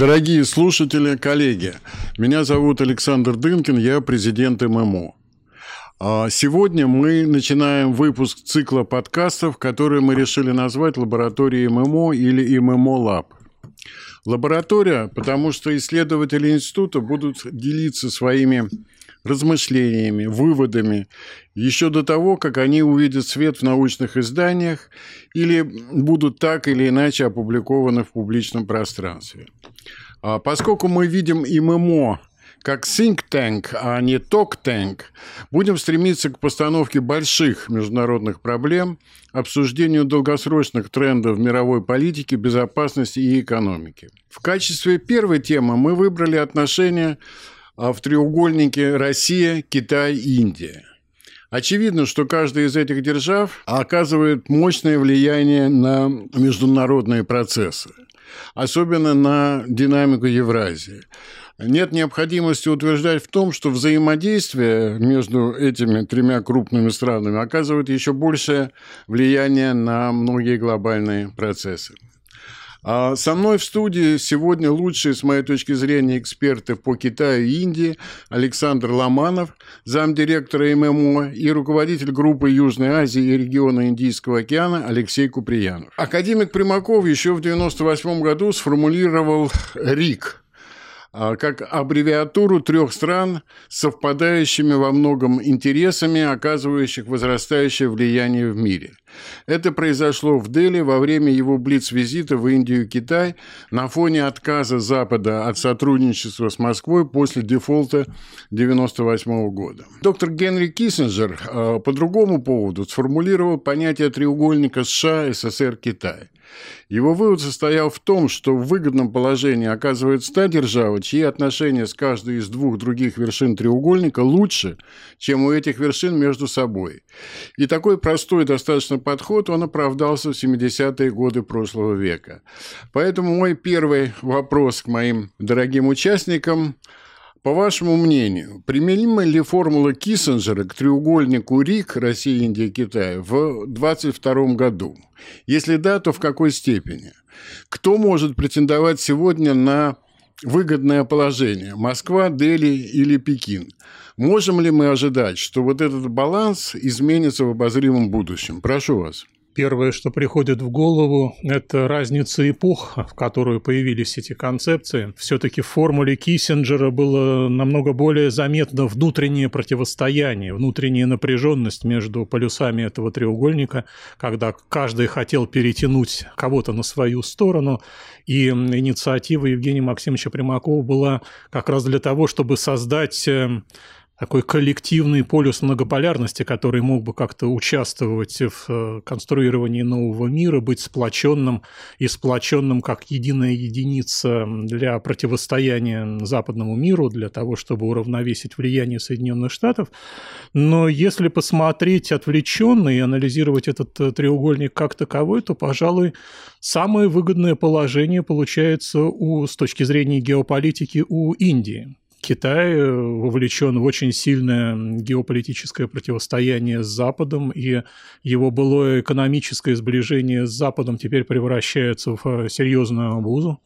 Дорогие слушатели, коллеги, меня зовут Александр Дынкин, я президент ИМЭМО. А сегодня мы начинаем выпуск цикла подкастов, который мы решили назвать «Лабораторией ИМЭМО» или ИМЭМО Lab. Лаборатория, потому что исследователи института будут делиться своими размышлениями, выводами еще до того, как они увидят свет в научных изданиях или будут так или иначе опубликованы в публичном пространстве. А поскольку мы видим ММО как think tank, а не talk tank, будем стремиться к постановке больших международных проблем, обсуждению долгосрочных трендов мировой политике, безопасности и экономике. В качестве первой темы мы выбрали отношения а в треугольнике Россия, Китай, Индия. Очевидно, что каждая из этих держав оказывает мощное влияние на международные процессы, особенно на динамику Евразии. Нет необходимости утверждать в том, что взаимодействие между этими тремя крупными странами оказывает еще большее влияние на многие глобальные процессы. А со мной в студии сегодня лучшие, с моей точки зрения, эксперты по Китаю и Индии Александр Ломанов, замдиректора ММО и руководитель группы Южной Азии и региона Индийского океана Алексей Куприянов. Академик Примаков еще в 1998 году сформулировал РИК как аббревиатуру трех стран совпадающими во многом интересами, оказывающих возрастающее влияние в мире. Это произошло в Дели во время его блиц-визита в Индию и Китай на фоне отказа Запада от сотрудничества с Москвой после дефолта 1998 года. Доктор Генри Киссинджер а, по другому поводу сформулировал понятие треугольника США, СССР, Китай – его вывод состоял в том, что в выгодном положении оказывается та держава, чьи отношения с каждой из двух других вершин треугольника лучше, чем у этих вершин между собой. И такой простой достаточно подход, он оправдался в 70-е годы прошлого века. Поэтому мой первый вопрос к моим дорогим участникам – по вашему мнению, применима ли формула Киссинджера к треугольнику РИК России, Индия, Китай в 2022 году? Если да, то в какой степени? Кто может претендовать сегодня на выгодное положение? Москва, Дели или Пекин? Можем ли мы ожидать, что вот этот баланс изменится в обозримом будущем? Прошу вас. Первое, что приходит в голову, это разница эпох, в которую появились эти концепции. Все-таки в формуле Киссинджера было намного более заметно внутреннее противостояние, внутренняя напряженность между полюсами этого треугольника, когда каждый хотел перетянуть кого-то на свою сторону. И инициатива Евгения Максимовича Примакова была как раз для того, чтобы создать э, такой коллективный полюс многополярности, который мог бы как-то участвовать в э, конструировании нового мира, быть сплоченным и сплоченным как единая единица для противостояния западному миру, для того, чтобы уравновесить влияние Соединенных Штатов. Но если посмотреть отвлеченно и анализировать этот э, треугольник как таковой, то, пожалуй, самое выгодное положение получается у, с точки зрения геополитики у Индии. Китай э, вовлечен в очень сильное геополитическое противостояние с Западом, и его былое экономическое сближение с Западом теперь превращается в э, серьезную обузу.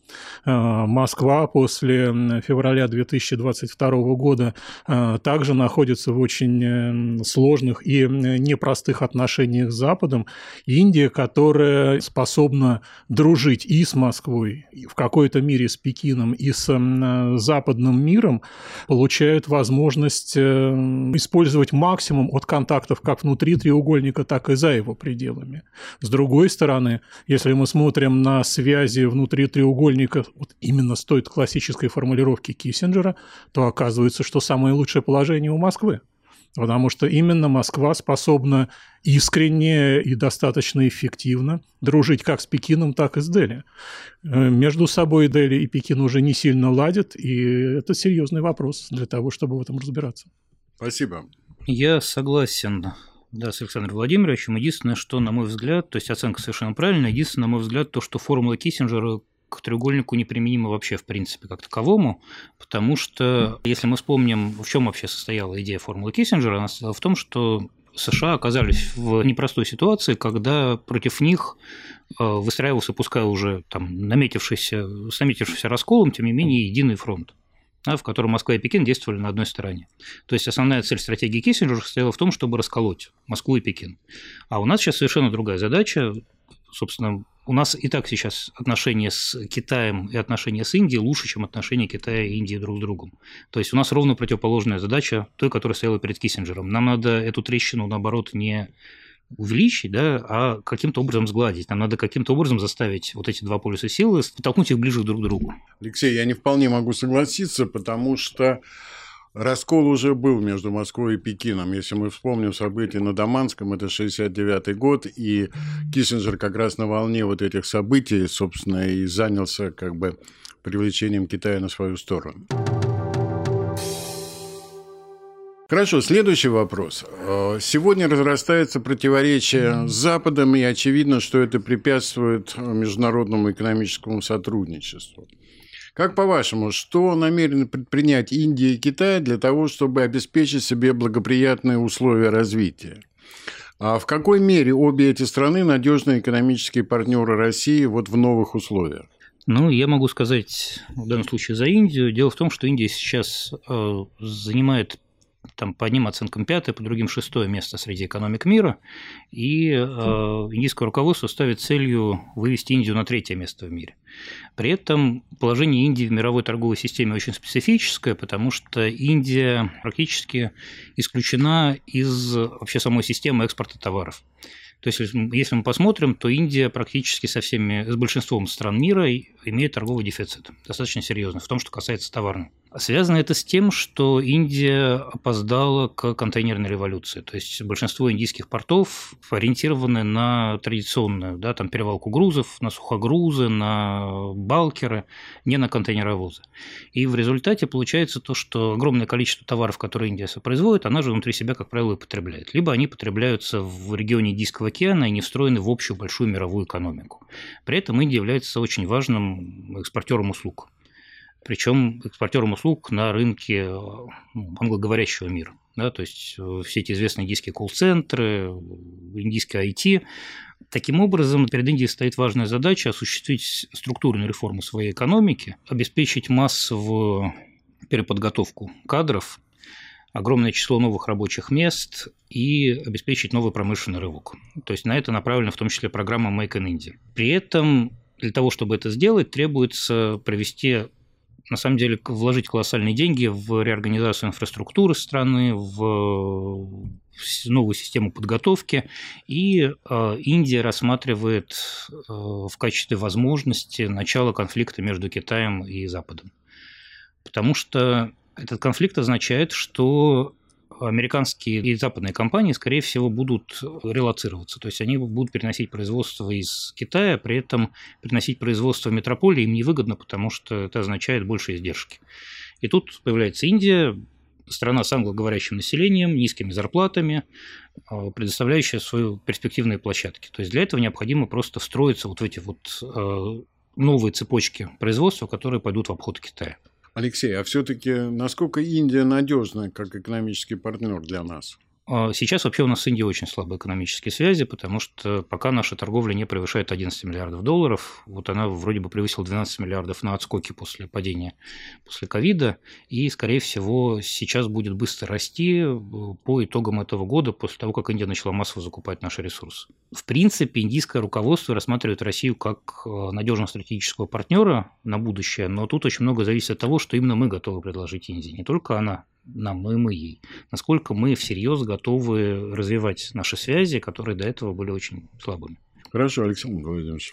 Э, Москва после февраля 2022 года также находится в очень сложных и непростых отношениях с Западом. Индия, которая способна дружить и с Москвой, и в какой-то мере с Пекином, и с западным миром, получают возможность э, использовать максимум от контактов как внутри треугольника, так и за его пределами. С другой стороны, если мы смотрим на связи внутри треугольника вот именно с той классической формулировки Киссинджера, то оказывается, что самое лучшее положение у Москвы потому что именно Москва способна искренне и достаточно эффективно дружить как с Пекином, так и с Дели. Э, между собой Дели и Пекин уже не сильно ладят, и это серьезный вопрос для того, чтобы в этом разбираться. Спасибо. Я согласен да, с Александром Владимировичем. Единственное, что, на мой взгляд, то есть оценка совершенно правильная, единственное, на мой взгляд, то, что формула Киссинджера к треугольнику неприменима вообще, в принципе, как таковому, потому что, если мы вспомним, в чем вообще состояла идея формулы Киссинджера, она состояла в том, что США оказались в непростой ситуации, когда против них э, выстраивался, пускай уже там наметившийся, с наметившимся расколом, тем не менее, единый фронт в котором Москва и Пекин действовали на одной стороне. То есть основная цель стратегии Киссинджера состояла в том, чтобы расколоть Москву и Пекин. А у нас сейчас совершенно другая задача. Собственно, у нас и так сейчас отношения с Китаем и отношения с Индией лучше, чем отношения Китая и Индии друг с другом. То есть у нас ровно противоположная задача той, которая стояла перед Киссинджером. Нам надо эту трещину, наоборот, не увеличить, да, а каким-то образом сгладить. Нам надо каким-то образом заставить вот эти два полюса силы, столкнуть их ближе друг к другу. Алексей, я не вполне могу согласиться, потому что Раскол уже был между Москвой и Пекином. Если мы вспомним события на Даманском, это 69 год, и Киссинджер как раз на волне вот этих событий, собственно, и занялся как бы привлечением Китая на свою сторону. Хорошо, следующий вопрос. Э, сегодня разрастается противоречие с Западом, и очевидно, что это препятствует международному экономическому сотрудничеству. Как по-вашему, что намерены предпринять Индия и Китай для того, чтобы обеспечить себе благоприятные условия развития? А в какой мере обе эти страны надежные экономические партнеры России вот в новых условиях? Ну, я могу сказать в данном случае за Индию. Дело в том, что Индия сейчас э, занимает там по одним оценкам пятое, по другим шестое место среди экономик мира, и э, индийское руководство ставит целью вывести Индию на третье место в мире. При этом положение Индии в мировой торговой системе очень специфическое, потому что Индия практически исключена из вообще самой системы экспорта товаров. То есть, если мы посмотрим, то Индия практически со всеми, с большинством стран мира имеет торговый дефицит, достаточно серьезный, в том, что касается товарного. Связано это с тем, что Индия опоздала к контейнерной революции. То есть большинство индийских портов ориентированы на традиционную да, там, перевалку грузов, на сухогрузы, на балкеры, не на контейнеровозы. И в результате получается то, что огромное количество товаров, которые Индия производит, она же внутри себя, как правило, и потребляет. Либо они потребляются в регионе Индийского океана и не встроены в общую большую мировую экономику. При этом Индия является очень важным экспортером услуг причем экспортером услуг на рынке ну, англоговорящего мира. Да, то есть э, все эти известные индийские колл-центры, индийское IT. Таким образом, перед Индией стоит важная задача осуществить структурную реформу своей экономики, обеспечить массовую переподготовку кадров, огромное число новых рабочих мест и обеспечить новый промышленный рывок. То есть на это направлена в том числе программа Make in India. При этом для того, чтобы это сделать, требуется провести на самом деле вложить колоссальные деньги в реорганизацию инфраструктуры страны, в новую систему подготовки, и э, Индия рассматривает э, в качестве возможности начало конфликта между Китаем и Западом. Потому что этот конфликт означает, что американские и западные компании, скорее всего, будут релацироваться. То есть они будут переносить производство из Китая, при этом переносить производство в метрополии им невыгодно, потому что это означает больше издержки. И тут появляется Индия, страна с англоговорящим населением, низкими зарплатами, а, предоставляющая свои перспективные площадки. То есть для этого необходимо просто встроиться вот в эти вот а, новые цепочки производства, которые пойдут в обход Китая. Алексей, а все-таки насколько Индия надежна как экономический партнер для нас? А сейчас вообще у нас с Индией очень слабые экономические связи, потому что пока наша торговля не превышает 11 миллиардов долларов, вот она вроде бы превысила 12 миллиардов на отскоке после падения, после ковида, и, скорее всего, сейчас будет быстро расти э, по итогам этого года, после того, как Индия начала массово закупать наши ресурсы. В принципе, индийское руководство рассматривает Россию как э, надежного стратегического партнера на будущее, но тут очень много зависит от того, что именно мы готовы предложить Индии, не только она нам, но и мы ей. Насколько мы всерьез готовы развивать наши связи, которые до этого были очень слабыми. Хорошо, Александр Владимирович.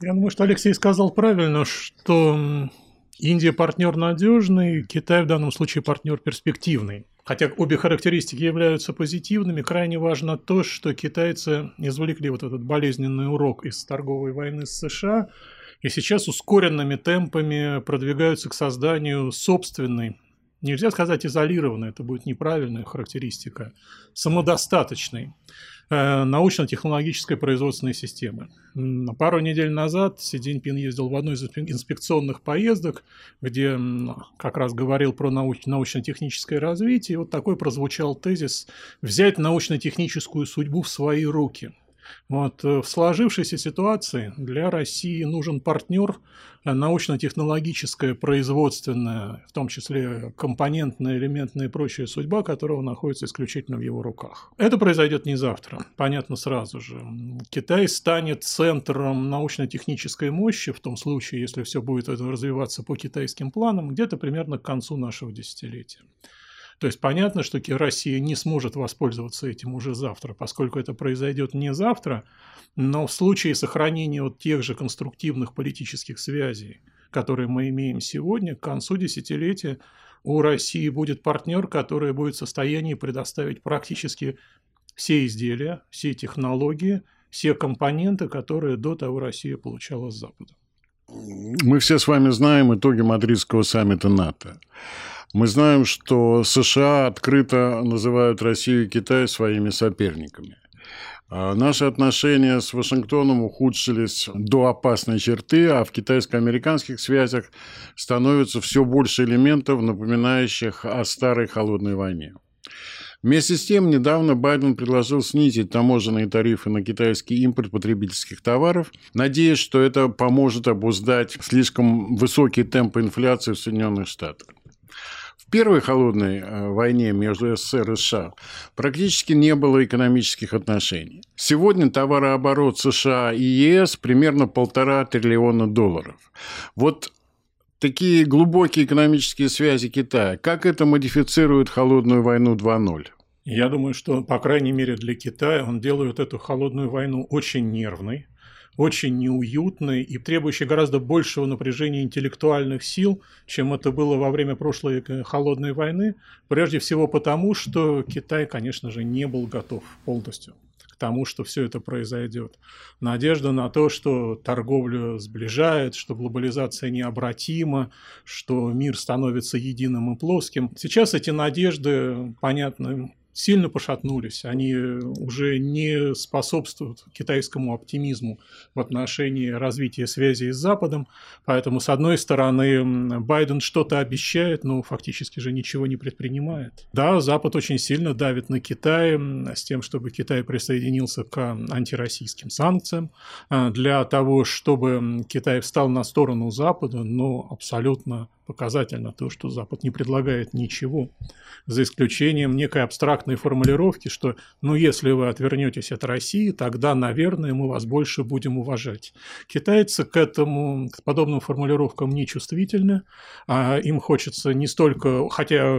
Я думаю, что Алексей сказал правильно, что Индия партнер надежный, Китай в данном случае партнер перспективный. Хотя обе характеристики являются позитивными, крайне важно то, что китайцы извлекли вот этот болезненный урок из торговой войны с США и сейчас ускоренными темпами продвигаются к созданию собственной Нельзя сказать изолированной, это будет неправильная характеристика, самодостаточной э, научно-технологической производственной системы. Пару недель назад Си Цзиньпин ездил в одну из инспекционных поездок, где как раз говорил про науч- научно-техническое развитие, и вот такой прозвучал тезис «взять научно-техническую судьбу в свои руки». Вот, э, в сложившейся ситуации для России нужен партнер э, научно-технологическая, производственная, в том числе компонентная, элементная и прочая судьба, которого находится исключительно в его руках. Это произойдет не завтра, понятно сразу же. Китай станет центром научно-технической мощи в том случае, если все будет развиваться по китайским планам, где-то примерно к концу нашего десятилетия. То есть понятно, что Россия не сможет воспользоваться этим уже завтра, поскольку это произойдет не завтра, но в случае сохранения вот тех же конструктивных политических связей, которые мы имеем сегодня, к концу десятилетия у России будет партнер, который будет в состоянии предоставить практически все изделия, все технологии, все компоненты, которые до того Россия получала с Запада. Мы все с вами знаем итоги Мадридского саммита НАТО. Мы знаем, что США открыто называют Россию и Китай своими соперниками. А наши отношения с Вашингтоном ухудшились до опасной черты, а в китайско-американских связях становится все больше элементов, напоминающих о старой холодной войне. Вместе с тем, недавно Байден предложил снизить таможенные тарифы на китайский импорт потребительских товаров, надеясь, что это поможет обуздать слишком высокие темпы инфляции в Соединенных Штатах первой холодной э, войне между СССР и США практически не было экономических отношений. Сегодня товарооборот США и ЕС примерно полтора триллиона долларов. Вот такие глубокие экономические связи Китая, как это модифицирует холодную войну 2.0? Я думаю, что, по крайней мере, для Китая он делает эту холодную войну очень нервной, очень неуютный и требующий гораздо большего напряжения интеллектуальных сил, чем это было во время прошлой э, холодной войны, прежде всего потому, что Китай, конечно же, не был готов полностью к тому, что все это произойдет. Надежда на то, что торговлю сближает, что глобализация необратима, что мир становится единым и плоским. Сейчас эти надежды, понятно, сильно пошатнулись. Они уже не способствуют китайскому оптимизму в отношении развития связи с Западом. Поэтому, с одной стороны, Байден что-то обещает, но фактически же ничего не предпринимает. Да, Запад очень сильно давит на Китай с тем, чтобы Китай присоединился к антироссийским санкциям, а, для того, чтобы Китай встал на сторону Запада, но абсолютно показательно то, что Запад не предлагает ничего, за исключением некой абстрактной формулировки, что ну если вы отвернетесь от России, тогда, наверное, мы вас больше будем уважать. Китайцы к этому, к подобным формулировкам не чувствительны, а им хочется не столько, хотя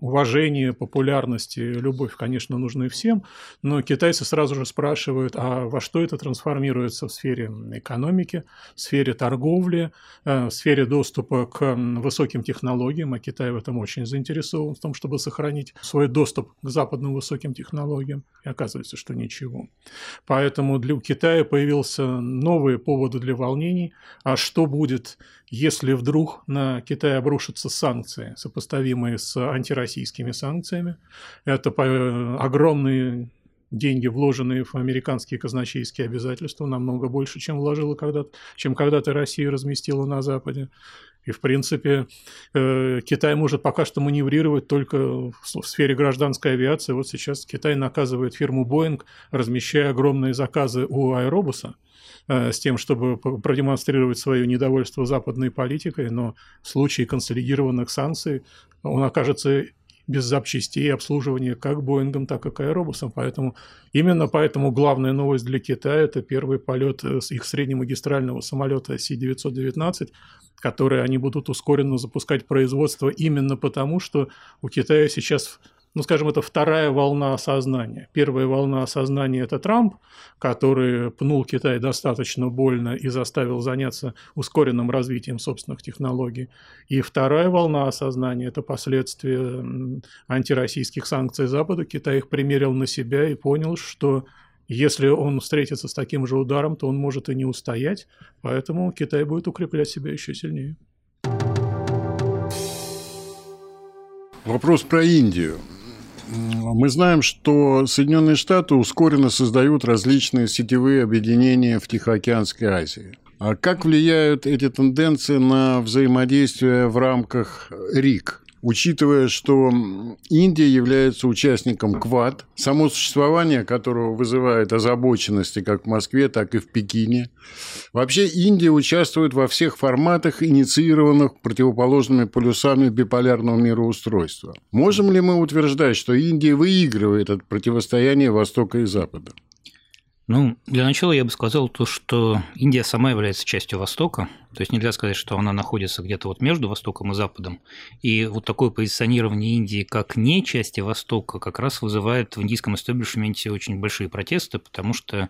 уважение, популярность и любовь, конечно, нужны всем, но китайцы сразу же спрашивают, а во что это трансформируется в сфере экономики, в сфере торговли, э, в сфере доступа к высоким технологиям, а Китай в этом очень заинтересован, в том, чтобы сохранить свой доступ к западным высоким технологиям. И оказывается, что ничего. Поэтому для Китая появился новые поводы для волнений. А что будет, если вдруг на Китай обрушатся санкции, сопоставимые с антироссийскими санкциями? Это огромные деньги, вложенные в американские казначейские обязательства, намного больше, чем вложила когда-то, чем когда-то Россия разместила на Западе. И, в принципе, э, Китай может пока что маневрировать только в сфере гражданской авиации. Вот сейчас Китай наказывает фирму Boeing, размещая огромные заказы у Аэробуса э, с тем, чтобы продемонстрировать свое недовольство западной политикой, но в случае консолидированных санкций он окажется без запчастей и обслуживания как Боингом, так и Аэробусом. Поэтому именно поэтому главная новость для Китая – это первый полет э, их среднемагистрального самолета Си-919, который они будут ускоренно запускать производство именно потому, что у Китая сейчас ну, скажем, это вторая волна осознания. Первая волна осознания – это Трамп, который пнул Китай достаточно больно и заставил заняться ускоренным развитием собственных технологий. И вторая волна осознания – это последствия антироссийских санкций Запада. Китай их примерил на себя и понял, что если он встретится с таким же ударом, то он может и не устоять, поэтому Китай будет укреплять себя еще сильнее. Вопрос про Индию. Мы знаем, что Соединенные Штаты ускоренно создают различные сетевые объединения в Тихоокеанской Азии. А как влияют эти тенденции на взаимодействие в рамках РИК? Учитывая, что Индия является участником КВАД, само существование которого вызывает озабоченности как в Москве, так и в Пекине. Вообще Индия участвует во всех форматах, инициированных противоположными полюсами биполярного мироустройства. Можем ли мы утверждать, что Индия выигрывает от противостояния Востока и Запада? Ну, для начала я бы сказал то, что Индия сама является частью Востока, то есть нельзя сказать, что она находится где-то вот между Востоком и Западом. И вот такое позиционирование Индии как не части Востока как раз вызывает в индийском истеблишменте очень большие протесты, потому что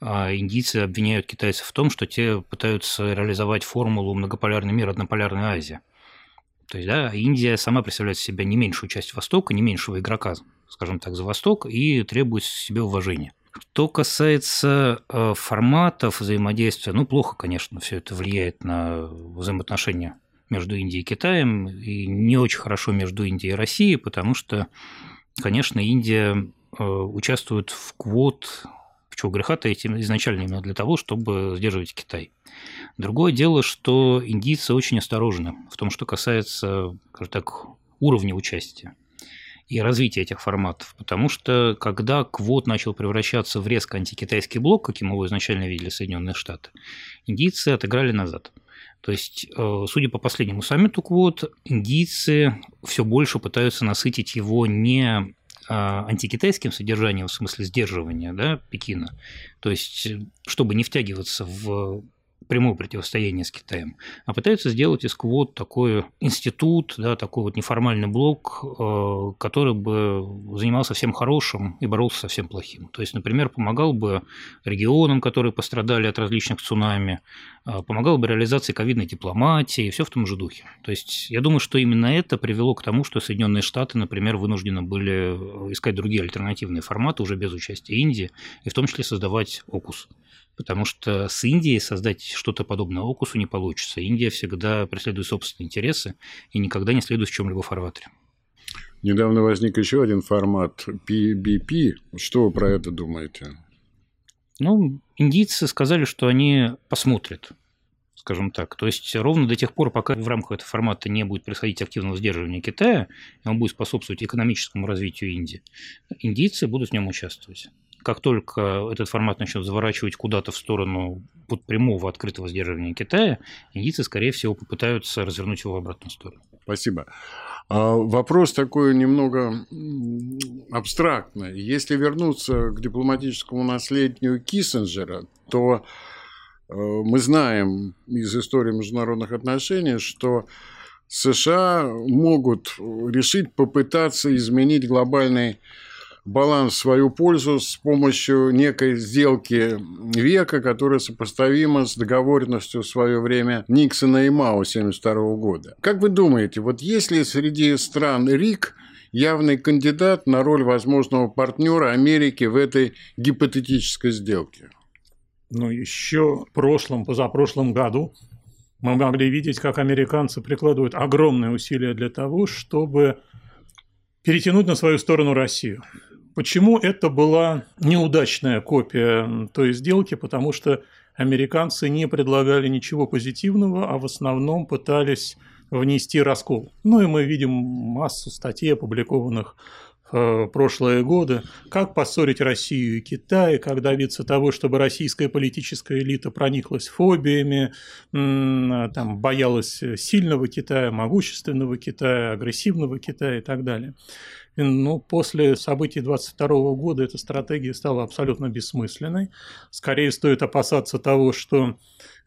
а, индийцы обвиняют китайцев в том, что те пытаются реализовать формулу многополярный мир, однополярная Азия. То есть, да, Индия сама представляет себя не меньшую часть Востока, не меньшего игрока, скажем так, за Восток, и требует себе уважения. Что касается э, форматов взаимодействия, ну, плохо, конечно, все это влияет на взаимоотношения между Индией и Китаем, и не очень хорошо между Индией и Россией, потому что, конечно, Индия э, участвует в квот, чего греха таить, изначально именно для того, чтобы сдерживать Китай. Другое дело, что индийцы очень осторожны в том, что касается, скажем так, уровня участия и развитие этих форматов. Потому что когда квот начал превращаться в резко антикитайский блок, каким его изначально видели Соединенные Штаты, индийцы отыграли назад. То есть, э, судя по последнему саммиту квот, индийцы все больше пытаются насытить его не а, антикитайским содержанием, в смысле сдерживания да, Пекина, то есть, чтобы не втягиваться в прямое противостояние с Китаем, а пытаются сделать из квот такой институт, да, такой вот неформальный блок, э, который бы занимался всем хорошим и боролся со всем плохим. То есть, например, помогал бы регионам, которые пострадали от различных цунами, э, помогал бы реализации ковидной дипломатии, и все в том же духе. То есть, я думаю, что именно это привело к тому, что Соединенные Штаты, например, вынуждены были искать другие альтернативные форматы уже без участия Индии, и в том числе создавать ОКУС потому что с Индией создать что-то подобное Окусу не получится. Индия всегда преследует собственные интересы и никогда не следует в чем-либо фарватере. Недавно возник еще один формат PBP. Что вы про это думаете? Ну, индийцы сказали, что они посмотрят, скажем так. То есть ровно до тех пор, пока в рамках этого формата не будет происходить активного сдерживания Китая, и он будет способствовать экономическому развитию Индии, индийцы будут в нем участвовать как только этот формат начнет заворачивать куда-то в сторону под прямого открытого сдерживания Китая, индийцы, скорее всего, попытаются развернуть его в обратную сторону. Спасибо. А вопрос такой немного абстрактный. Если вернуться к дипломатическому наследию Киссинджера, то э, мы знаем из истории международных отношений, что США могут решить попытаться изменить глобальный баланс в свою пользу с помощью некой сделки века, которая сопоставима с договоренностью в свое время Никсона и Мао 1972 года. Как вы думаете, вот если среди стран РИК явный кандидат на роль возможного партнера Америки в этой гипотетической сделке? Ну, еще в прошлом, позапрошлом году мы могли видеть, как американцы прикладывают огромные усилия для того, чтобы перетянуть на свою сторону Россию. Почему это была неудачная копия той сделки? Потому что американцы не предлагали ничего позитивного, а в основном пытались внести раскол. Ну и мы видим массу статей, опубликованных в прошлые годы, как поссорить Россию и Китай, как добиться того, чтобы российская политическая элита прониклась фобиями, там, боялась сильного Китая, могущественного Китая, агрессивного Китая и так далее. Но после событий 22 года эта стратегия стала абсолютно бессмысленной. Скорее стоит опасаться того, что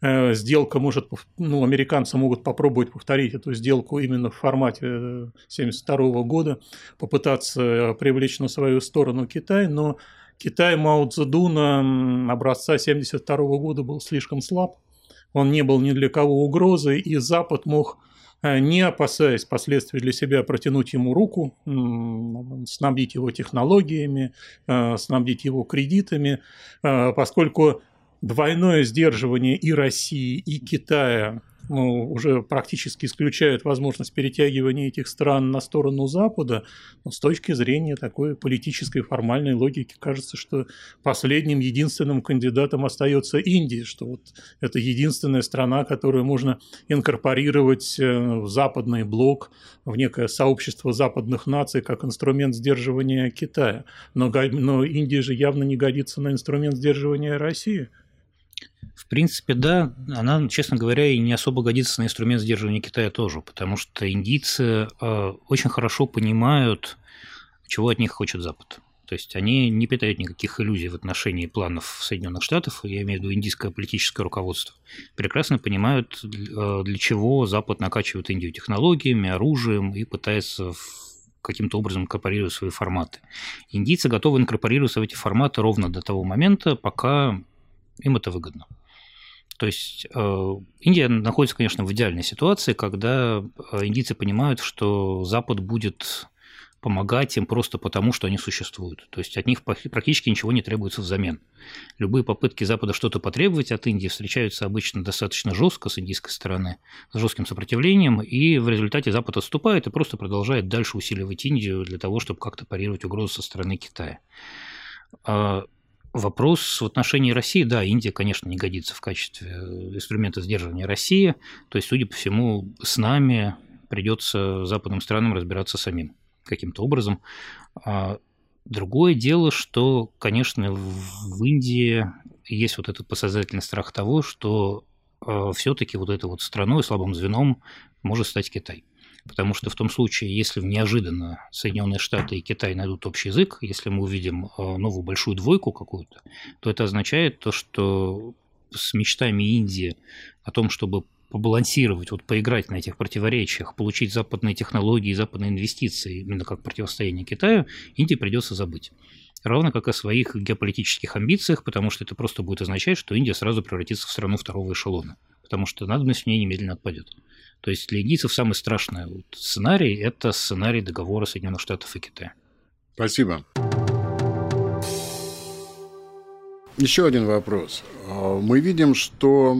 э, сделка может, ну, американцы могут попробовать повторить эту сделку именно в формате 1972 э, года, попытаться э, привлечь на свою сторону Китай, но Китай Мао Цзэдуна образца 1972 года был слишком слаб, он не был ни для кого угрозой, и Запад мог не опасаясь последствий для себя протянуть ему руку, снабдить его технологиями, э, снабдить его кредитами, э, поскольку двойное сдерживание и России, и Китая ну, уже практически исключают возможность перетягивания этих стран на сторону Запада, но с точки зрения такой политической формальной логики кажется, что последним единственным кандидатом остается Индия, что вот это единственная страна, которую можно инкорпорировать э, в западный блок, в некое сообщество западных наций как инструмент сдерживания Китая. Но, но Индия же явно не годится на инструмент сдерживания России. В принципе, да, она, честно говоря, и не особо годится на инструмент сдерживания Китая тоже, потому что индийцы э, очень хорошо понимают, чего от них хочет Запад. То есть они не питают никаких иллюзий в отношении планов Соединенных Штатов, я имею в виду индийское политическое руководство, прекрасно понимают, э, для чего Запад накачивает Индию технологиями, оружием и пытается каким-то образом инкорпорировать свои форматы. Индийцы готовы инкорпорироваться в эти форматы ровно до того момента, пока им это выгодно. То есть э, Индия находится, конечно, в идеальной ситуации, когда э, индийцы понимают, что Запад будет помогать им просто потому, что они существуют. То есть от них практически ничего не требуется взамен. Любые попытки Запада что-то потребовать от Индии встречаются обычно достаточно жестко с индийской стороны, с жестким сопротивлением, и в результате Запад отступает и просто продолжает дальше усиливать Индию для того, чтобы как-то парировать угрозу со стороны Китая. Вопрос в отношении России, да, Индия, конечно, не годится в качестве э, инструмента сдерживания России. То есть, судя по всему, с нами придется западным странам разбираться самим каким-то образом. А другое дело, что, конечно, в Индии есть вот этот подсознательный страх того, что э, все-таки вот этой вот страной, слабым звеном может стать Китай. Потому что в том случае, если неожиданно Соединенные Штаты и Китай найдут общий язык, если мы увидим э, новую большую двойку какую-то, то это означает то, что с мечтами Индии о том, чтобы побалансировать, вот поиграть на этих противоречиях, получить западные технологии, западные инвестиции, именно как противостояние Китаю, Индии придется забыть. Равно как о своих геополитических амбициях, потому что это просто будет означать, что Индия сразу превратится в страну второго эшелона, потому что надобность в ней немедленно отпадет. То есть для индийцев самый страшный сценарий – это сценарий договора Соединенных Штатов и Китая. Спасибо. Еще один вопрос. А, мы видим, что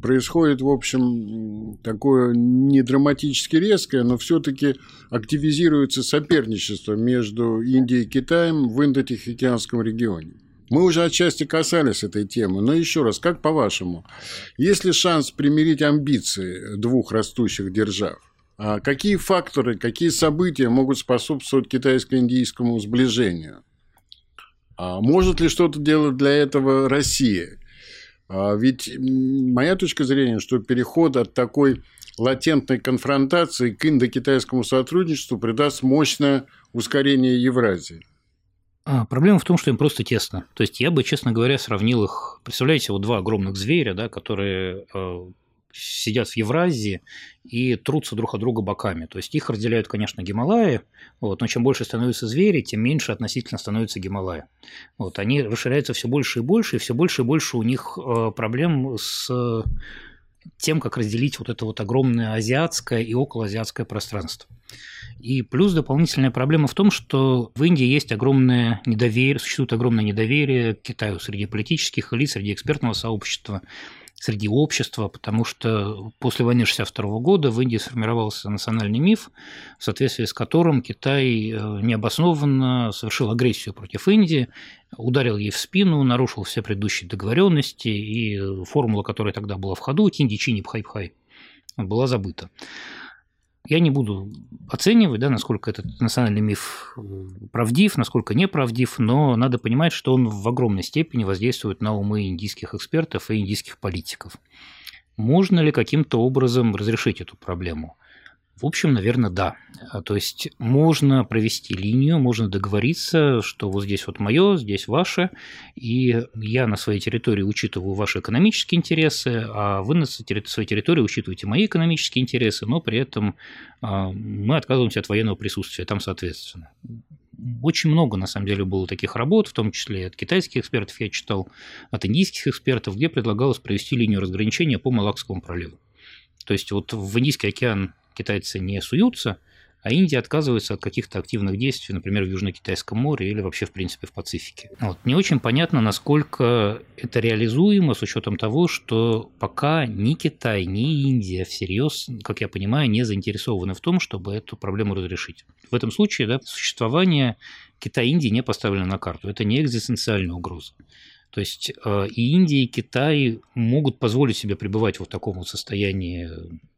происходит, в общем, такое не драматически резкое, но все-таки активизируется соперничество между Индией и Китаем в Индо-Тихоокеанском регионе. Мы уже отчасти касались этой темы, но еще раз, как по-вашему, есть ли шанс примирить амбиции двух растущих держав? А какие факторы, какие события могут способствовать китайско-индийскому сближению? А может ли что-то делать для этого Россия? А ведь моя точка зрения, что переход от такой латентной конфронтации к индокитайскому сотрудничеству придаст мощное ускорение Евразии. А, проблема в том, что им просто тесно. То есть я бы, честно говоря, сравнил их. Представляете, вот два огромных зверя, да, которые э, сидят в Евразии и трутся друг от друга боками. То есть их разделяют, конечно, Гималаи, вот, но чем больше становятся звери, тем меньше относительно становится Гималая. Вот, они расширяются все больше и больше, и все больше и больше у них э, проблем с тем, как разделить вот это вот огромное азиатское и околоазиатское пространство. И плюс дополнительная проблема в том, что в Индии есть огромное недоверие, существует огромное недоверие к Китаю среди политических элит, среди экспертного сообщества среди общества, потому что после войны 1962 года в Индии сформировался национальный миф, в соответствии с которым Китай э, необоснованно совершил агрессию против Индии, ударил ей в спину, нарушил все предыдущие договоренности, и формула, которая тогда была в ходу, тинди-чини пхай-пхай, была забыта. Я не буду оценивать, да, насколько этот национальный миф правдив, насколько неправдив, но надо понимать, что он в огромной степени воздействует на умы индийских экспертов и индийских политиков. Можно ли каким-то образом разрешить эту проблему? В общем, наверное, да. А, то есть можно провести линию, можно договориться, что вот здесь вот мое, здесь ваше, и я на своей территории учитываю ваши экономические интересы, а вы на своей территории учитываете мои экономические интересы, но при этом а, мы отказываемся от военного присутствия там, соответственно. Очень много, на самом деле, было таких работ, в том числе от китайских экспертов я читал, от индийских экспертов, где предлагалось провести линию разграничения по Малакскому проливу. То есть вот в Индийский океан китайцы не суются, а Индия отказывается от каких-то активных действий, например, в Южно-Китайском море или вообще, в принципе, в Пацифике. Вот. Не очень понятно, насколько это реализуемо с учетом того, что пока ни Китай, ни Индия всерьез, как я понимаю, не заинтересованы в том, чтобы эту проблему разрешить. В этом случае да, существование Китая и Индии не поставлено на карту. Это не экзистенциальная угроза. То есть э, и Индия, и Китай могут позволить себе пребывать вот в таком вот состоянии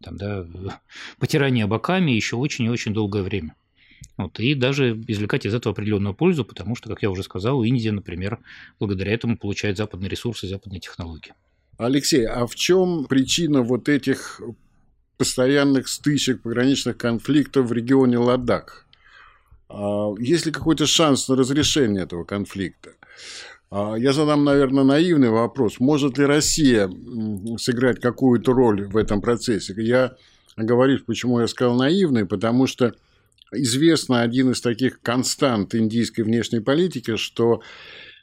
там, да, потирания боками еще очень и очень долгое время. Вот, и даже извлекать из этого определенную пользу, потому что, как я уже сказал, Индия, например, благодаря этому получает западные ресурсы, западные технологии. Алексей, а в чем причина вот этих постоянных стычек, пограничных конфликтов в регионе Ладак? А есть ли какой-то шанс на разрешение этого конфликта? А, я задам, наверное, наивный вопрос. Может ли Россия сыграть какую-то роль в этом процессе? Я говорю, почему я сказал наивный, потому что известно один из таких констант индийской внешней политики, что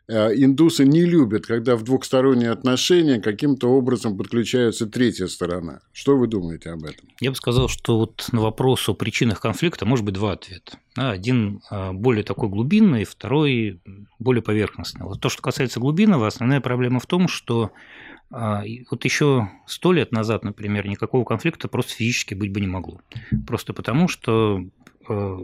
индусы не любят, когда в двухсторонние отношения каким-то образом подключается третья сторона. Что вы думаете об этом? Я бы сказал, что вот на вопрос о причинах конфликта может быть два ответа. Один а, более такой глубинный, второй более поверхностный. Вот то, что касается глубинного, основная проблема в том, что а, вот еще сто лет назад, например, никакого конфликта просто физически быть бы не могло. Просто потому, что э,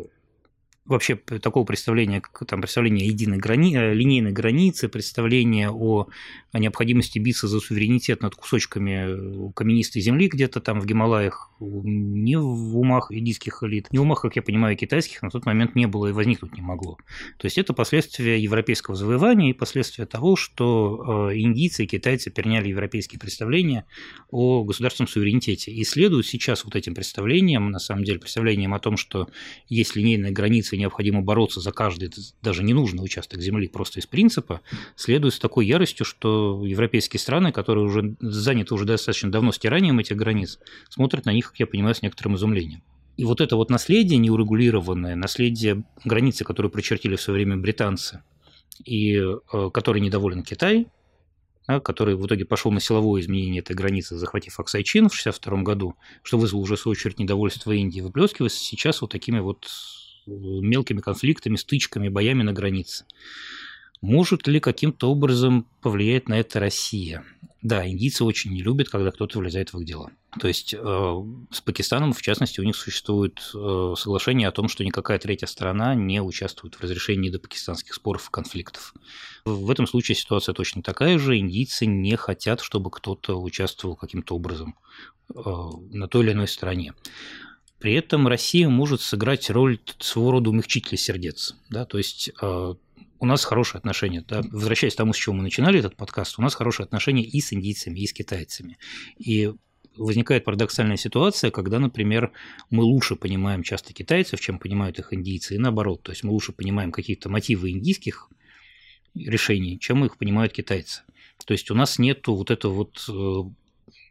вообще такого представления, как там, представление единой грани... Э, линейной границы, представление о, о необходимости биться за суверенитет над кусочками каменистой земли где-то там в Гималаях не в умах индийских элит, не в умах, как я понимаю, китайских на тот момент не было и возникнуть не могло. То есть это последствия европейского завоевания и последствия того, что э, индийцы и китайцы переняли европейские представления о государственном суверенитете. И следуют сейчас вот этим представлениям, на самом деле, представлениям о том, что есть линейная граница необходимо бороться за каждый даже ненужный участок земли просто из принципа, следует с такой яростью, что европейские страны, которые уже заняты уже достаточно давно стиранием этих границ, смотрят на них, как я понимаю, с некоторым изумлением. И вот это вот наследие неурегулированное, наследие границы, которую прочертили в свое время британцы, и э, который недоволен Китай, да, который в итоге пошел на силовое изменение этой границы, захватив Аксайчин в 1962 году, что вызвало уже, в свою очередь, недовольство Индии, выплескивается сейчас вот такими вот мелкими конфликтами, стычками, боями на границе. Может ли каким-то образом повлиять на это Россия? Да, индийцы очень не любят, когда кто-то влезает в их дела. То есть э, с Пакистаном, в частности, у них существует э, соглашение о том, что никакая третья сторона не участвует в разрешении до пакистанских споров и конфликтов. В этом случае ситуация точно такая же. Индийцы не хотят, чтобы кто-то участвовал каким-то образом э, на той или иной стороне. При этом Россия может сыграть роль своего рода умягчителя сердец. Да? То есть э, у нас хорошие отношения. Да? Возвращаясь к тому, с чего мы начинали этот подкаст, у нас хорошие отношения и с индийцами, и с китайцами. И возникает парадоксальная ситуация, когда, например, мы лучше понимаем часто китайцев, чем понимают их индийцы, и наоборот. То есть мы лучше понимаем какие-то мотивы индийских решений, чем их понимают китайцы. То есть у нас нет вот этого вот э,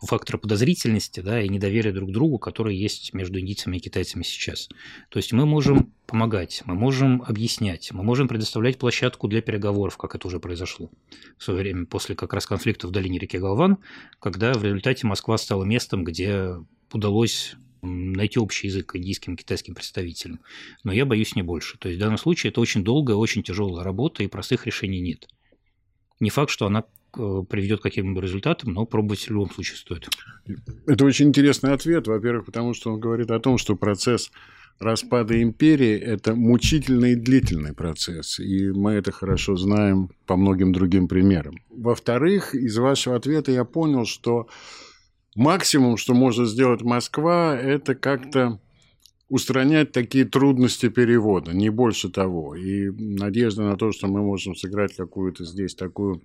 фактора подозрительности да, и недоверия друг другу, которые есть между индийцами и китайцами сейчас. То есть мы можем помогать, мы можем объяснять, мы можем предоставлять площадку для переговоров, как это уже произошло в свое время после как раз конфликта в долине реки Голван, когда в результате Москва стала местом, где удалось найти общий язык индийским и китайским представителям. Но я боюсь не больше. То есть в данном случае это очень долгая, очень тяжелая работа, и простых решений нет. Не факт, что она приведет к каким-либо результатам, но пробовать в любом случае стоит. Это очень интересный ответ. Во-первых, потому что он говорит о том, что процесс распада империи – это мучительный и длительный процесс, и мы это хорошо знаем по многим другим примерам. Во-вторых, из вашего ответа я понял, что максимум, что может сделать Москва, это как-то устранять такие трудности перевода, не больше того. И надежда на то, что мы можем сыграть какую-то здесь такую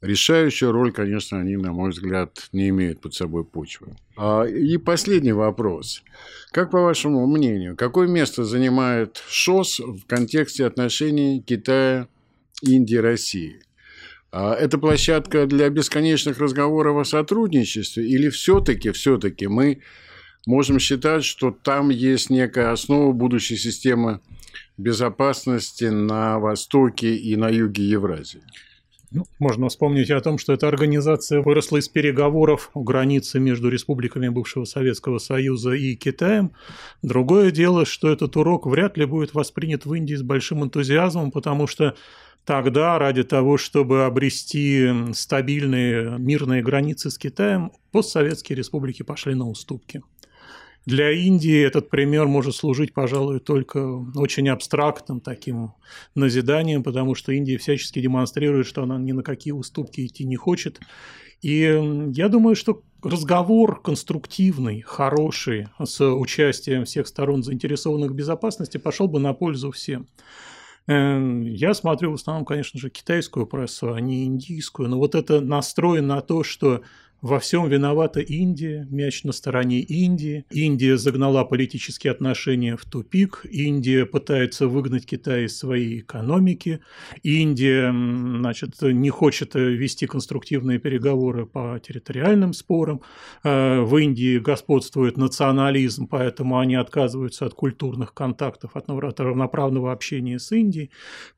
Решающую роль, конечно, они, на мой взгляд, не имеют под собой почвы. А, и последний вопрос. Как, по вашему мнению, какое место занимает ШОС в контексте отношений Китая, Индии, России? А, это площадка для бесконечных разговоров о сотрудничестве или все-таки, все-таки мы можем считать, что там есть некая основа будущей системы безопасности на востоке и на юге Евразии? Ну, можно вспомнить о том, что эта организация выросла из переговоров у границы между республиками бывшего Советского Союза и Китаем. Другое дело, что этот урок вряд ли будет воспринят в Индии с большим энтузиазмом, потому что тогда ради того, чтобы обрести стабильные мирные границы с Китаем, постсоветские республики пошли на уступки. Для Индии этот пример может служить, пожалуй, только очень абстрактным таким назиданием, потому что Индия всячески демонстрирует, что она ни на какие уступки идти не хочет. И я думаю, что разговор конструктивный, хороший, с участием всех сторон, заинтересованных в безопасности, пошел бы на пользу всем. Эм, я смотрю в основном, конечно же, китайскую прессу, а не индийскую. Но вот это настрой на то, что во всем виновата Индия, мяч на стороне Индии. Индия загнала политические отношения в тупик. Индия пытается выгнать Китай из своей экономики. Индия значит, не хочет вести конструктивные переговоры по территориальным спорам. Э, в Индии господствует национализм, поэтому они отказываются от культурных контактов, от равноправного общения с Индией.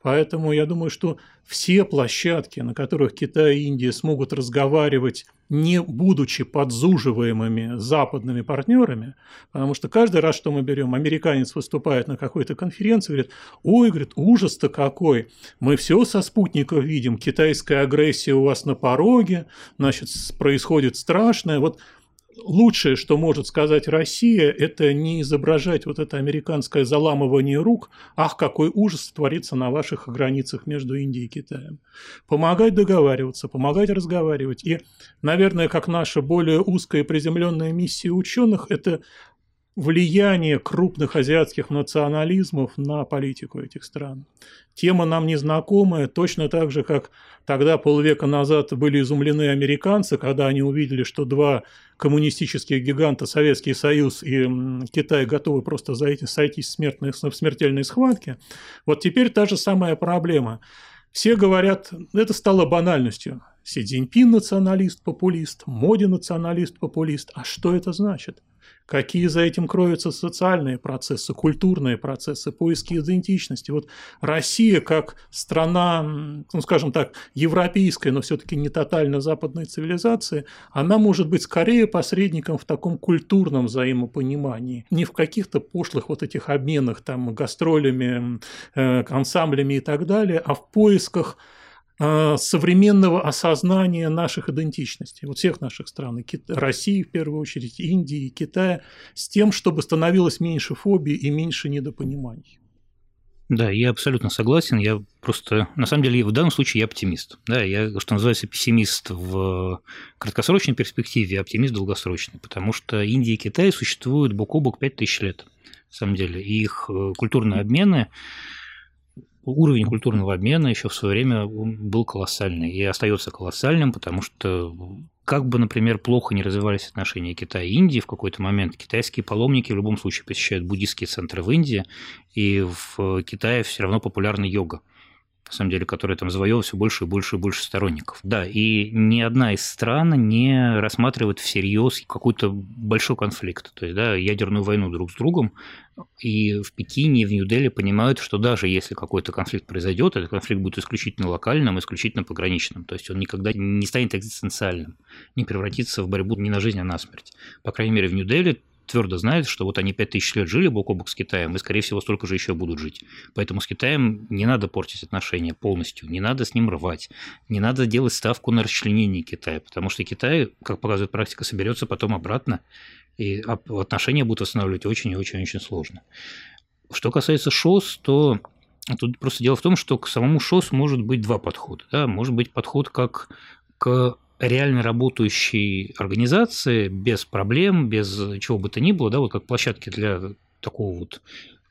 Поэтому я думаю, что все площадки, на которых Китай и Индия смогут разговаривать, не будучи подзуживаемыми западными партнерами, потому что каждый раз, что мы берем, американец выступает на какой-то конференции, говорит, ой, говорит, ужас-то какой, мы все со спутников видим, китайская агрессия у вас на пороге, значит, происходит страшное, вот лучшее, что может сказать Россия, это не изображать вот это американское заламывание рук, ах, какой ужас творится на ваших границах между Индией и Китаем. Помогать договариваться, помогать разговаривать. И, наверное, как наша более узкая и приземленная миссия ученых, это влияние крупных азиатских национализмов на политику этих стран. Тема нам незнакомая, точно так же, как тогда полвека назад были изумлены американцы, когда они увидели, что два коммунистических гиганта, Советский Союз и Китай, готовы просто зайти, сойтись в, смертной, в смертельной схватке. Вот теперь та же самая проблема. Все говорят, это стало банальностью. Си Цзиньпин националист-популист, Моди националист-популист. А что это значит? какие за этим кроются социальные процессы, культурные процессы, поиски идентичности. Вот Россия как страна, ну, скажем так, европейская, но все-таки не тотально западной цивилизации, она может быть скорее посредником в таком культурном взаимопонимании, не в каких-то пошлых вот этих обменах там гастролями, э, ансамблями и так далее, а в поисках современного осознания наших идентичностей, вот всех наших стран, России в первую очередь, Индии, Китая, с тем, чтобы становилось меньше фобий и меньше недопониманий. Да, я абсолютно согласен. Я просто, на самом деле, в данном случае я оптимист. Да, я, что называется, пессимист в краткосрочной перспективе, а оптимист долгосрочный, потому что Индия и Китай существуют бок о бок 5000 лет, на самом деле. И их э, культурные обмены уровень культурного обмена еще в свое время был колоссальный и остается колоссальным, потому что как бы, например, плохо не развивались отношения Китая и Индии, в какой-то момент китайские паломники в любом случае посещают буддийские центры в Индии, и в Китае все равно популярна йога на самом деле, которая там завоевывала все больше и больше и больше сторонников. Да, и ни одна из стран не рассматривает всерьез какой-то большой конфликт, то есть да, ядерную войну друг с другом, и в Пекине, и в Нью-Дели понимают, что даже если какой-то конфликт произойдет, этот конфликт будет исключительно локальным, исключительно пограничным, то есть он никогда не станет экзистенциальным, не превратится в борьбу не на жизнь, а на смерть. По крайней мере, в Нью-Дели твердо знают, что вот они 5000 лет жили бок о бок с Китаем, и, скорее всего, столько же еще будут жить. Поэтому с Китаем не надо портить отношения полностью, не надо с ним рвать, не надо делать ставку на расчленение Китая, потому что Китай, как показывает практика, соберется потом обратно, и отношения будут восстанавливать очень и очень-очень сложно. Что касается ШОС, то тут просто дело в том, что к самому ШОС может быть два подхода. Да? Может быть подход как к реально работающей организации без проблем, без чего бы то ни было, да, вот как площадки для такого вот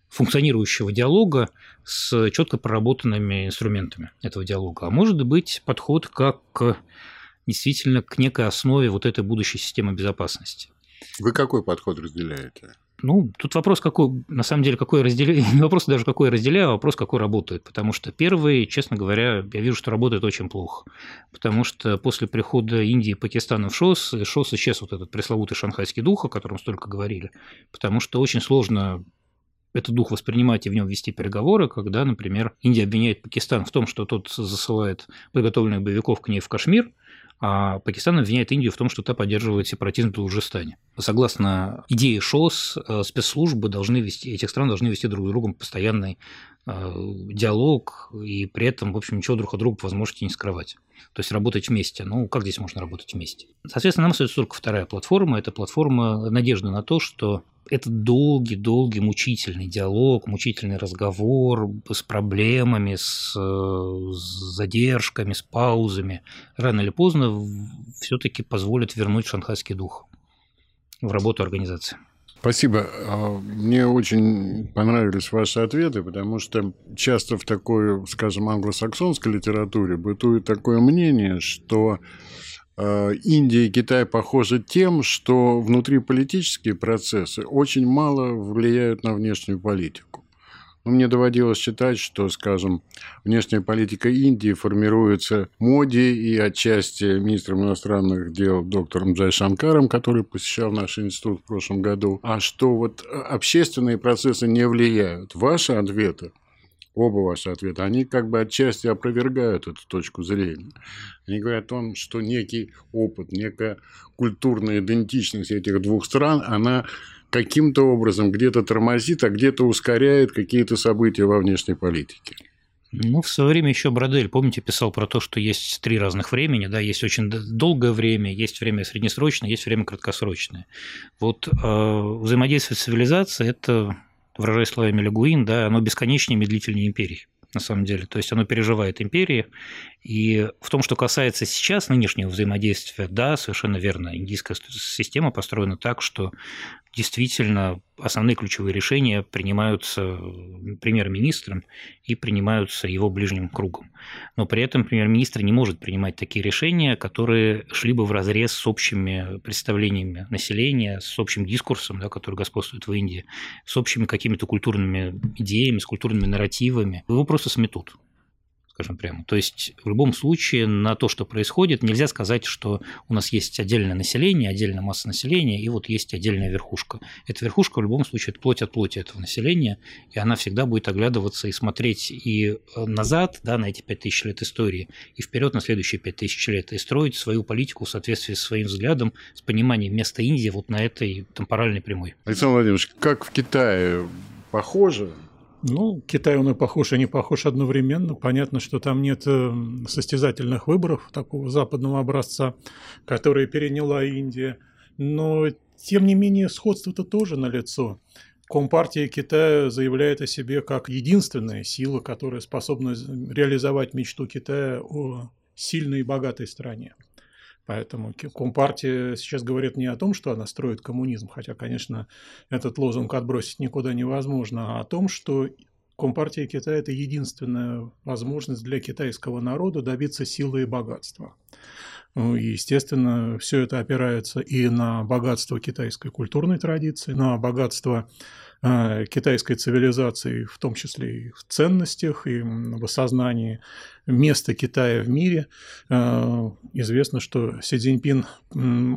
функционирующего диалога с четко проработанными инструментами этого диалога. А может быть подход как к, действительно к некой основе вот этой будущей системы безопасности. Вы какой подход разделяете? Ну, тут вопрос какой, на самом деле, какой разделяю, не вопрос даже какой разделяю, а вопрос какой работает. Потому что первый, честно говоря, я вижу, что работает очень плохо. Потому что после прихода Индии и Пакистана в ШОС, ШОС исчез вот этот пресловутый шанхайский дух, о котором столько говорили. Потому что очень сложно этот дух воспринимать и в нем вести переговоры, когда, например, Индия обвиняет Пакистан в том, что тот засылает подготовленных боевиков к ней в Кашмир, а Пакистан обвиняет Индию в том, что та поддерживает сепаратизм в Балужистане. Согласно идее ШОС, э, спецслужбы должны вести, этих стран должны вести друг с другом постоянный э, диалог и при этом, в общем, ничего друг от друга возможности не скрывать. То есть работать вместе. Ну, как здесь можно работать вместе? Соответственно, нам остается только вторая платформа. Это платформа надежды на то, что это долгий-долгий мучительный диалог, мучительный разговор с проблемами, с, с задержками, с паузами. Рано или поздно все-таки позволит вернуть шанхайский дух в работу организации. Спасибо. А, мне очень понравились ваши ответы, потому что часто в такой, скажем, англосаксонской литературе бытует такое мнение, что Э, Индия и Китай похожи тем, что внутриполитические процессы очень мало влияют на внешнюю политику. Но мне доводилось считать, что, скажем, внешняя политика Индии формируется Моди и отчасти министром иностранных дел доктором Джай Шанкаром, который посещал наш институт в прошлом году, а что вот общественные процессы не влияют. Ваши ответы оба ваши ответа, они как бы отчасти опровергают эту точку зрения. Они говорят о том, что некий опыт, некая культурная идентичность этих двух стран, она каким-то образом где-то тормозит, а где-то ускоряет какие-то события во внешней политике. Ну, в свое время еще Бродель, помните, писал про то, что есть три разных времени, да, есть очень долгое время, есть время среднесрочное, есть время краткосрочное. Вот э, взаимодействие цивилизации – это выражаясь словами Легуин, да, оно бесконечнее медлительнее империи на самом деле. То есть оно переживает империи. И в том, что касается сейчас нынешнего взаимодействия, да, совершенно верно. Индийская система построена так, что действительно основные ключевые решения принимаются премьер-министром и принимаются его ближним кругом. Но при этом премьер-министр не может принимать такие решения, которые шли бы в разрез с общими представлениями населения, с общим дискурсом, да, который господствует в Индии, с общими какими-то культурными идеями, с культурными нарративами. Его просто сметут скажем прямо. То есть в любом случае на то, что происходит, нельзя сказать, что у нас есть отдельное население, отдельная масса населения, и вот есть отдельная верхушка. Эта верхушка в любом случае это плоть от плоти этого населения, и она всегда будет оглядываться и смотреть и э, назад, да, на эти 5000 лет истории, и вперед на следующие 5000 лет, и строить свою политику в соответствии со своим взглядом, с пониманием места Индии вот на этой темпоральной прямой. Александр Владимирович, как в Китае похоже ну, Китай, он и похож, и не похож одновременно. Понятно, что там нет э, состязательных выборов такого западного образца, которые переняла Индия. Но, тем не менее, сходство-то тоже налицо. Компартия Китая заявляет о себе как единственная сила, которая способна реализовать мечту Китая о сильной и богатой стране. Поэтому Компартия сейчас говорит не о том, что она строит коммунизм, хотя, конечно, этот лозунг отбросить никуда невозможно, а о том, что Компартия Китая – это единственная возможность для китайского народа добиться силы и богатства. Ну, естественно, все это опирается и на богатство китайской культурной традиции, на богатство китайской цивилизации, в том числе и в ценностях, и в осознании места Китая в мире. А, известно, что Си Цзиньпин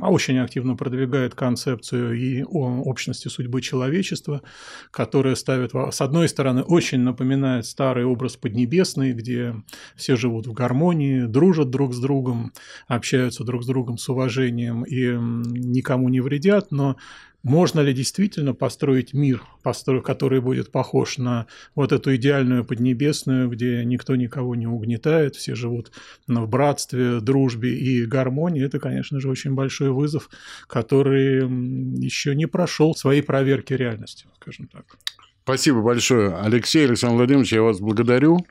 очень активно продвигает концепцию и общности судьбы человечества, которая ставит, с одной стороны, очень напоминает старый образ Поднебесный, где все живут в гармонии, дружат друг с другом, общаются друг с другом с уважением и никому не вредят, но можно ли действительно построить мир, который будет похож на вот эту идеальную поднебесную, где никто никого не угнетает, все живут в братстве, дружбе и гармонии? Это, конечно же, очень большой вызов, который еще не прошел своей проверки реальности, скажем так. Спасибо большое, Алексей Александр Владимирович, я вас благодарю.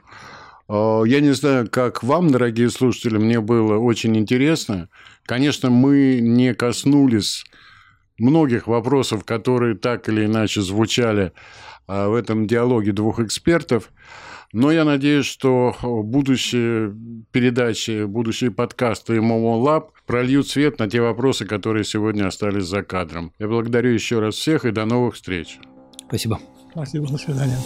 А, я не знаю, как вам, дорогие слушатели, мне было очень интересно. Конечно, мы не коснулись многих вопросов, которые так или иначе звучали а, в этом диалоге двух экспертов. Но я надеюсь, что будущие передачи, будущие подкасты Momo Lab прольют свет на те вопросы, которые сегодня остались за кадром. Я благодарю еще раз всех и до новых встреч. Спасибо. Спасибо, до свидания.